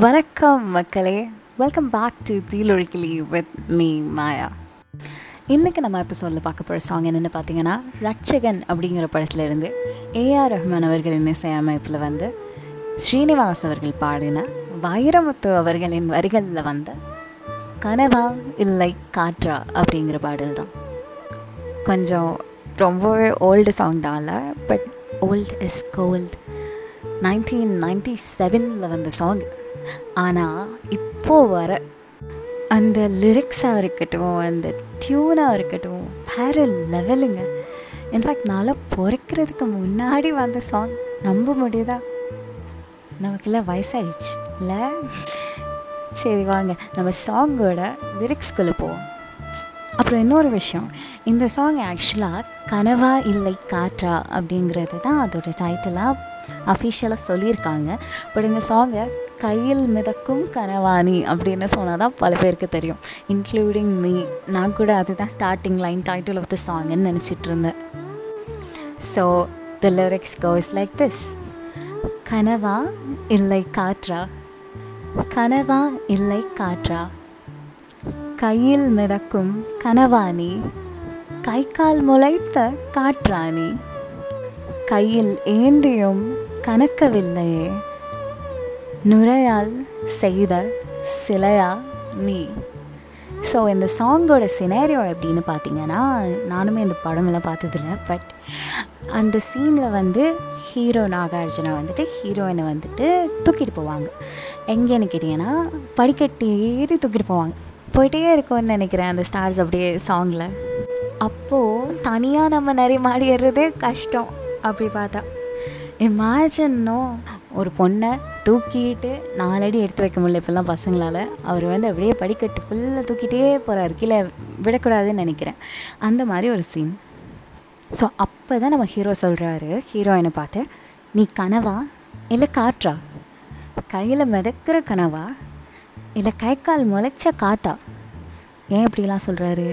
வணக்கம் மக்களே. Welcome back to தீலொழிக்கலி வித் மீ மாயா இன்றைக்கி நம்ம எபிசோடில் பார்க்க போகிற சாங் என்னென்னு பார்த்தீங்கன்னா ரட்சகன் அப்படிங்கிற படத்துலேருந்து ஏஆர் ரஹ்மான் அவர்களின் இசையமைப்பில் வந்து ஸ்ரீனிவாஸ் அவர்கள் பாடின வைரமுத்து அவர்களின் வரிகளில் வந்த கனவா இல்லை காற்றா அப்படிங்கிற பாடல் தான் கொஞ்சம் ரொம்பவே ஓல்டு சாங் தான் இல்லை but old is gold nineteen ninety செவனில் வந்த சாங் ஆனால் இப்போது வர அந்த லிரிக்ஸாக இருக்கட்டும் அந்த டியூனாக இருக்கட்டும் வேறு லெவலுங்க இன்ஃபேக்ட் நான்லாம் பிறக்கிறதுக்கு முன்னாடி வந்த சாங் நம்ப முடியுதா? நமக்கெல்லாம் வயசாயிடுச்சு இல்லை? சரி வாங்க. நம்ம சாங்கோட லிரிக்ஸ்குள்ளே போவோம். அப்புறம் இன்னொரு விஷயம். இந்த சாங் ஆக்சுவலாக கனவா இல்லை காற்றா அப்படிங்கிறது தான் அதோட டைட்டிலாக அஃபிஷியலாக சொல்லியிருக்காங்க. பட் இந்த சாங்கை கையில் மிதக்கும் கனவாணி அப்படின்னு சொன்னால் தான் பல பேருக்கு தெரியும். இன்க்ளூடிங் மீ நான் கூட அதுதான் starting line title of the சாங்குன்னு நினச்சிட்டு இருந்தேன். So the lyrics goes like this கனவா இல்லை காற்றா? கனவா இல்லை காற்றா? கையில் மிதக்கும் கனவாணி. கை கால் முளைத்த காற்றாணி. கையில் ஏந்தியும் கனக்கவில்லையே. நுரையால் செய்த சிலையா நீ? ஸோ இந்த சாங்கோட சினேரியோ எப்படின்னு பார்த்தீங்கன்னா நானுமே இந்த படமெல்லாம் பார்த்ததில்ல பட் அந்த சீனில் வந்து ஹீரோ நாகார்ஜுனா வந்துட்டு ஹீரோயினை வந்துட்டு தூக்கிட்டு போவாங்க. எங்கேன்னு கேட்டிங்கன்னா படிக்கட்டு ஏறி தூக்கிட்டு போவாங்க. போயிட்டே இருக்கும்னு நினைக்கிறேன் அந்த ஸ்டார்ஸ் அப்படியே சாங்கில் அப்போது தனியாக நம்ம நிறைய மாடி ஏறுறதே கஷ்டம் அப்படி பார்த்தா. இமேஜின்னோ ஒரு பொண்ணை தூக்கிட்டு நாலடி எடுத்து வைக்க முடியல இப்போல்லாம் பசங்களால். அவர் வந்து அப்படியே படிக்கட்டு ஃபுல்லாக தூக்கிட்டே போகிறார் கீழே விடக்கூடாதுன்னு நினைக்கிறேன். அந்த மாதிரி ஒரு சீன் ஸோ அப்போ தான் நம்ம ஹீரோ சொல்கிறாரு ஹீரோயினை பார்த்து நீ கனவா இல்லை காற்றா? கையில் மிதக்கிற கனவா? இல்லை கை கால் முளைச்ச காத்தா? ஏன் இப்படிலாம் சொல்கிறாரு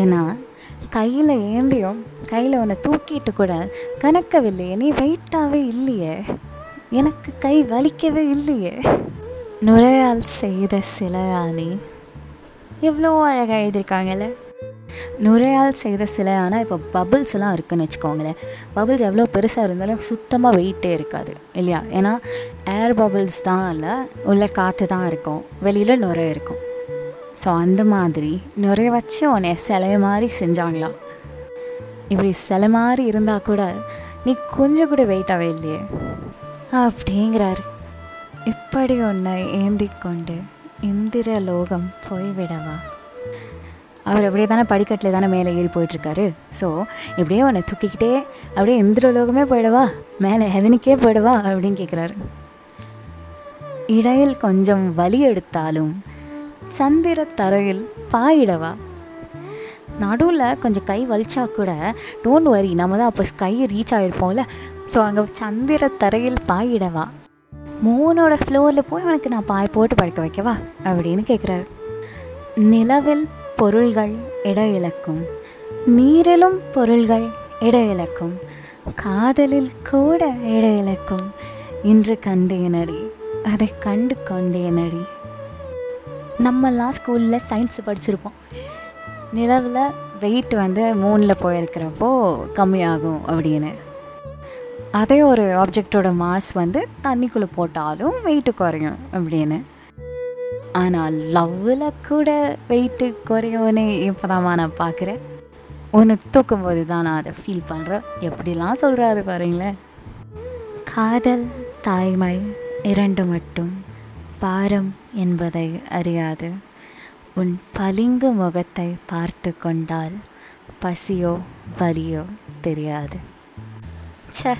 ஏன்னா கையில் ஏந்தியும் கையில் உன்னை தூக்கிட்டு கூட கணக்கவில்லையே நீ வெயிட்டாகவே இல்லையே. எனக்கு கை வலிக்கவே இல்லையே. நுரையால் செய்த சிலையானி எவ்வளோ அழகாக எழுதியிருக்காங்கல்ல. நுரையால் செய்த சிலையானா இப்போ பபிள்ஸ்லாம் இருக்குன்னு வச்சுக்கோங்களேன். பபிள்ஸ் எவ்வளோ பெருசாக இருந்தாலும் சுத்தமாக வெயிட்டே இருக்காது இல்லையா? ஏன்னா ஏர் பபிள்ஸ் தான் இல்லை உள்ள காற்று தான் இருக்கும் வெளியில் நுரை இருக்கும். ஸோ அந்த மாதிரி நுரை வச்சு உன்னை சிலை மாதிரி செஞ்சாங்களாம். இப்படி சிலை மாதிரி இருந்தால் கூட நீ கொஞ்சம் கூட வெயிட்டாகவே இல்லையே. அப்படிங்கிறாரு. இப்படி ஒன்று ஏந்தி கொண்டு இந்திர லோகம் போய்விடவா? அவர் அப்படியே தானே படிக்கட்டில் தானே மேலே ஏறி போயிட்டுருக்காரு. ஸோ இப்படியே உன்னை தூக்கிக்கிட்டே அப்படியே இந்திர லோகமே போயிடவா? மேலே ஹெவனுக்கே போயிடவா? அப்படின்னு கேட்குறாரு இடையில் கொஞ்சம் வலி எடுத்தாலும் சந்திர தரையில் பாயிடவா? நடுவில் கொஞ்சம் கை வலிச்சா கூட டோன்ட் வரி நம்ம தான் அப்போ கை ரீச் ஆகிருப்போம்ல ஸோ அங்கே சந்திர தரையில் பாயிடவா? மூனோட ஃப்ளோரில் போய் உனக்கு நான் பாய் போட்டு படுக்க வைக்கவா? அப்படின்னு கேட்குறாரு நிலவில் பொருள்கள் இட இழக்கும் நீரிலும் பொருள்கள் இட இழக்கும் காதலில் கூட இட இழக்கும் இன்று கண்டேனடி அதை கண்டு கொண்டேனடி. நம்மெல்லாம் ஸ்கூலில் சயின்ஸ் படிச்சிருப்போம். நிலவில் வெயிட் வந்து மூணில் போயிருக்கிறப்போ கம்மியாகும் அப்படின்னு. அதே ஒரு ஆப்ஜெக்டோட மாஸ் வந்து தண்ணிக்குள்ளே போட்டாலும் வெயிட்டு குறையும் அப்படின்னு. ஆனால் லவ்வில் கூட வெயிட்டு குறையும்னு இப்போ தான் நான் பார்க்குறேன். ஒன்று தூக்கும்போது தான் நான் அதை ஃபீல் பண்ணுறேன் எப்படிலாம் சொல்கிறாரு பாருங்களேன். காதல் தாய்மை இரண்டு மட்டும். பாரம் என்பதை அறியாது. உன் பளிங்கு முகத்தை பார்த்து கொண்டால் பசியோ வலியோ தெரியாது. சே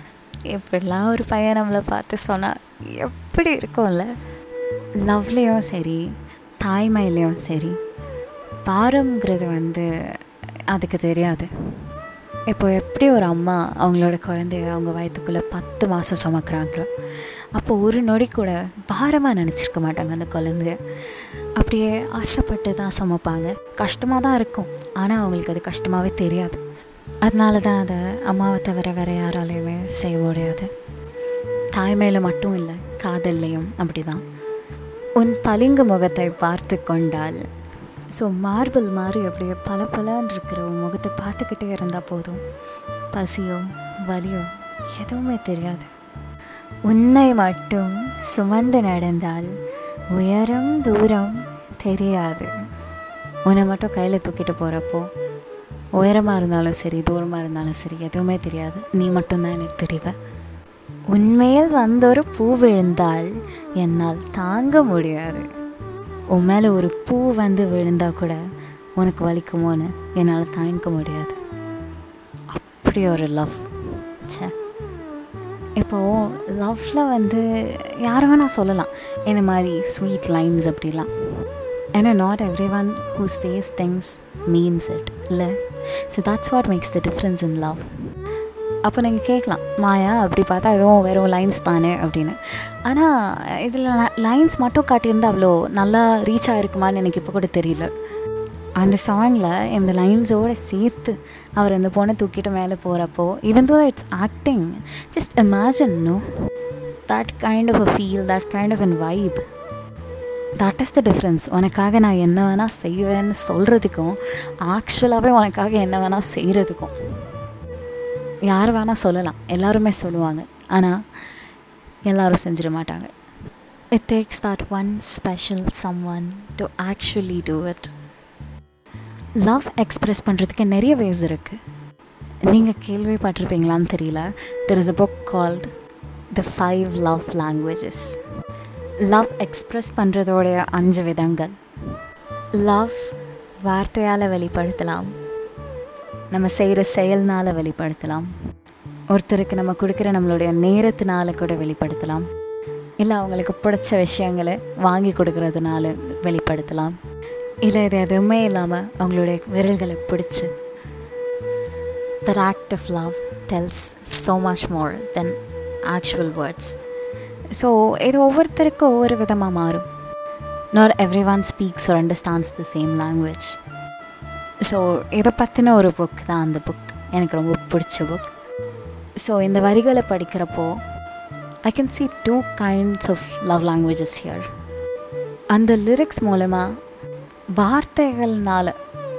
இப்படிலாம் ஒரு பையன் நம்மளை பார்த்து சொன்னால் எப்படி இருக்கும்ல? லவ்லேயும் சரி தாய்மையிலையும் சரி பாரம்ங்கிறது வந்து அதுக்கு தெரியாது. இப்போ எப்படி ஒரு அம்மா அவங்களோட குழந்தைய அவங்க வயத்துக்குள்ளே பத்து மாதம் சுமக்கிறாங்களோ அப்போ ஒரு நொடி கூட பாரமாக நினச்சிருக்க மாட்டாங்க அந்த குழந்தைய. அப்படியே ஆசைப்பட்டு தான் சமைப்பாங்க. கஷ்டமாக தான் இருக்கும். ஆனால் அவங்களுக்கு அது கஷ்டமாகவே தெரியாது. அதனால தான் அதை அம்மாவை தவிர வேறு யாராலையுமே செய்ய முடியாது. தாய்மையில் மட்டும் இல்லை காதல்லையும் அப்படி தான் உன் பளிங்கு முகத்தை பார்த்து கொண்டால் ஸோ மார்பிள் மாதிரி அப்படியே பல பலன்னு இருக்கிற உன் முகத்தை பார்த்துக்கிட்டே இருந்தால் போதும். பசியோ வலியோ எதுவுமே தெரியாது. உன்னை மட்டும் சுமந்து நடந்தால் உயரம் தூரம் தெரியாது. உன்னை மட்டும் கையில் தூக்கிட்டு போகிறப்போ உயரமாக இருந்தாலும் சரி தூரமாக இருந்தாலும் சரி எதுவுமே தெரியாது. நீ மட்டும்தான் எனக்கு தெரிவ. வந்த வந்தொரு பூ விழுந்தால் என்னால் தாங்க முடியாது. உன் மேலே ஒரு பூ வந்து விழுந்தால் கூட உனக்கு வலிக்குமோன்னு என்னால் தாங்கிக்க முடியாது. அப்படி ஒரு லவ் சே இப்போது லவ்வில் வந்து யார் வேணால் சொல்லலாம். என்ன மாதிரி ஸ்வீட் லைன்ஸ் அப்படிலாம். ஏன்னா not everyone who says things means it இல்லை? So that's what makes the difference in love அப்போ நீங்கள் கேட்கலாம் மாயா அப்படி பார்த்தா எதுவும் வெறும் லைன்ஸ் தானே? அப்படின்னு. ஆனால் இதில் லைன்ஸ் மட்டும் காட்டியிருந்தா அவ்வளோ நல்லா ரீச் ஆகிருக்குமான்னு எனக்கு இப்போ கூட தெரியல. அந்த சாங்கில் இந்த லைன்ஸோடு சேர்த்து அவர் அந்த பொண்ணை தூக்கிட்டு மேலே போகிறப்போ even though it's acting just imagine no that kind of a feel that kind of an vibe that is the difference உனக்காக நான் என்ன வேணால் செய்வேன்னு சொல்கிறதுக்கும் ஆக்சுவலாகவே உனக்காக என்ன வேணால் செய்கிறதுக்கும் யார் வேணால் சொல்லலாம். எல்லாருமே சொல்லுவாங்க. ஆனால் எல்லோரும் செஞ்சிட மாட்டாங்க. It takes that one special someone to actually do it love express பண்ணுறதுக்கு நிறைய வேஸ் இருக்குது நீங்கள் கேள்விப்பட்டிருப்பீங்களான்னு தெரியல. There is a book called the five love languages love express பண்ணுறதோடைய அஞ்சு விதங்கள். லவ் வார்த்தையால் வெளிப்படுத்தலாம். நம்ம செய்கிற செயல்னால் வெளிப்படுத்தலாம். ஒருத்தருக்கு நம்ம கொடுக்குற நம்மளுடைய நேரத்தினால கூட வெளிப்படுத்தலாம். இல்லை அவங்களுக்கு பிடிச்ச விஷயங்களை வாங்கி கொடுக்கறதுனால வெளிப்படுத்தலாம். இல்லை இது எதுவுமே இல்லாமல் அவங்களுடைய விரல்களை பிடிச்சி that act of love tells so much more than actual words so இது ஒவ்வொருத்தருக்கும் ஒவ்வொரு விதமாக மாறும். Not everyone speaks or understands the same language so இதை பற்றின ஒரு புக் தான் அந்த புக் எனக்கு ரொம்ப பிடிச்ச புக் ஸோ இந்த வரிகளை படிக்கிறப்போ I can see two kinds of love languages here அந்த லிரிக்ஸ் மூலமாக வார்த்தைகள்னால்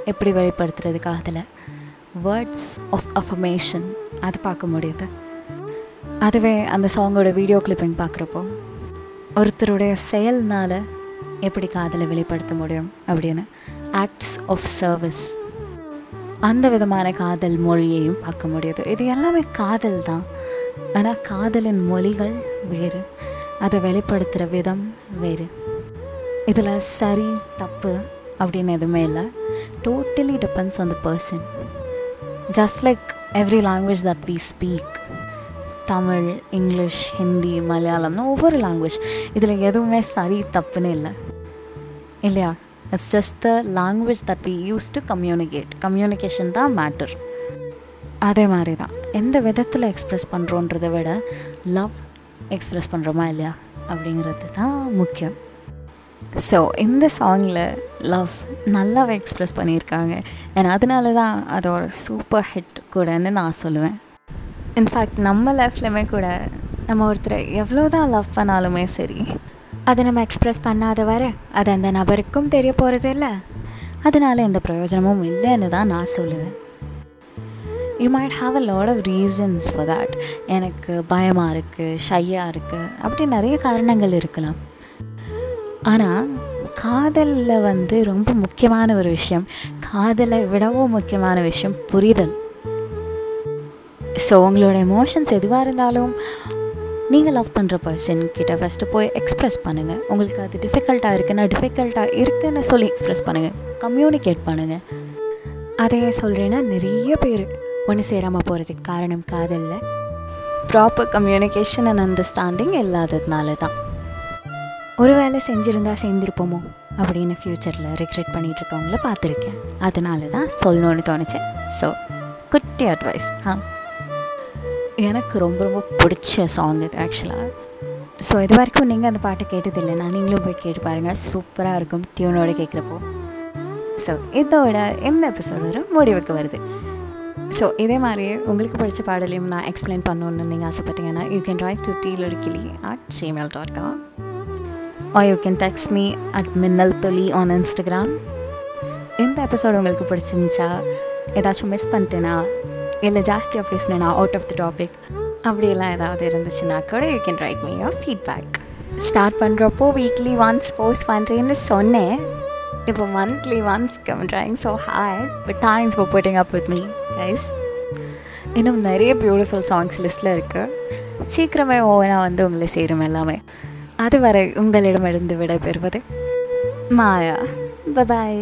எப்படி வெளிப்படுத்துறதுக்கு அதில் வேர்ட்ஸ் ஆஃப் அஃபமேஷன் அது பார்க்க முடியுது. அதுவே அந்த சாங்கோட வீடியோ கிளிப்பிங் பார்க்குறப்போ ஒருத்தருடைய செயல்னால் எப்படி காதலை வெளிப்படுத்த முடியும் அப்படின்னு ஆக்ட்ஸ் ஆஃப் சர்வீஸ் அந்த விதமான காதல் மொழியையும் பார்க்க முடியுது. இது எல்லாமே காதல் தான். ஆனால் காதலின் மொழிகள் வேறு அதை வெளிப்படுத்துகிற விதம் வேறு. இதில் சரி தப்பு அப்படின்னு எதுவுமே இல்லை. Totally depends on the person just like every language that we speak Tamil English Hindi மலையாளம்னு ஒவ்வொரு லாங்குவேஜ் இதில் எதுவுமே சரி தப்புன்னு இல்லை. இல்லையா? It's just the language that we use to communicate communication தான் மேட்டர் அதே மாதிரி தான் எந்த விதத்தில் எக்ஸ்ப்ரெஸ் பண்ணுறோன்றதை விட லவ் எக்ஸ்ப்ரெஸ் பண்ணுறோமா இல்லையா? அப்படிங்கிறது தான் முக்கியம். ஸோ இந்த சாங்கில் லவ் நல்லாவே எக்ஸ்ப்ரெஸ் பண்ணியிருக்காங்க. ஏன்னா அதனால தான் அது ஒரு சூப்பர் ஹிட் கூடன்னு நான் சொல்லுவேன். இன்ஃபேக்ட் நம்ம லைஃப்லையுமே கூட நம்ம ஒருத்தரை எவ்வளோ தான் லவ் பண்ணாலுமே சரி அதை நம்ம எக்ஸ்ப்ரெஸ் பண்ணாத வர அது அந்த நபருக்கும் தெரிய போகிறது இல்லை. அதனால் எந்த பிரயோஜனமும் இல்லைன்னு தான் நான் சொல்லுவேன். You might have a lot of reasons for that எனக்கு பயமாக இருக்குது ஷையாக இருக்குது அப்படி நிறைய காரணங்கள் இருக்கலாம். ஆனால் காதலில் வந்து ரொம்ப முக்கியமான ஒரு விஷயம் காதலை விடவும் முக்கியமான விஷயம் புரிதல். ஸோ உங்களோட எமோஷன்ஸ் எதுவாக இருந்தாலும் நீங்கள் லவ் பண்ணுற பர்சன் கிட்ட ஃபஸ்ட்டு போய் எக்ஸ்ப்ரெஸ் பண்ணுங்கள் உங்களுக்கு அது டிஃபிகல்ட்டாக இருக்குன்னா டிஃபிகல்ட்டாக இருக்குன்னு சொல்லி எக்ஸ்ப்ரெஸ் பண்ணுங்கள் கம்யூனிகேட் பண்ணுங்கள் அதே சொல்கிறேன்னா நிறைய பேர் ஒன்று சேராமல் போகிறதுக்கு காரணம் காதலில். ப்ராப்பர் கம்யூனிகேஷன் அண்ட் அண்டர்ஸ்டாண்டிங் இல்லாததுனால தான் ஒரு வேலை செஞ்சுருந்தா சேர்ந்துருப்போமோ அப்படின்னு ஃப்யூச்சரில் ரிக்ரெட் பண்ணிகிட்ருக்கவங்கள பார்த்துருக்கேன். அதனால தான் சொல்லணும்னு தோணுச்சு. ஸோ குட்டி அட்வைஸ் ஆ எனக்கு ரொம்ப ரொம்ப பிடிச்ச சாங் இது ஆக்சுவலாக ஸோ இது வரைக்கும் நீங்கள் அந்த பாட்டை கேட்டதில்லைன்னா நீங்களும் போய் கேட்டு பாருங்கள் சூப்பராக இருக்கும் டியூனோட கேட்குறப்போ ஸோ இதோட இந்த எபிசோட முடிவுக்கு வருது. ஸோ இதே மாதிரி உங்களுக்கு பிடிச்ச பாடலையும் நான் எக்ஸ்பிளைன் பண்ணணுன்னு நீங்கள் ஆசைப்பட்டீங்கன்னா யூ கேன் ரைட் டு டீ கிளி at Gmail dot com or you can text me at Minnal Tholi on Instagram இந்த எபிசோடு உங்களுக்கு பிடிச்சிருந்துச்சா? ஏதாச்சும் மிஸ் பண்ணிட்டேனா? இல்லை ஜாஸ்தியாக பேசினேன்னா அவுட் ஆஃப் த டாபிக் அப்படியெல்லாம் ஏதாவது இருந்துச்சுன்னா கூட you can write me your feedback start பண்ணுறப்போ வீக்லி ஒன்ஸ் போஸ்ட் பண்ணுறேன்னு சொன்னேன். இப்போ monthly once come trying so hi but thanks for putting up with me guys இன்னும் நிறைய பியூட்டிஃபுல் சாங்ஸ் லிஸ்ட்டில் இருக்குது சீக்கிரமே ஓவனா வந்து உங்களை சேரும் எல்லாமே. அதுவரை உங்களிடமிருந்து விடைபெறுவது மாயா. பாய்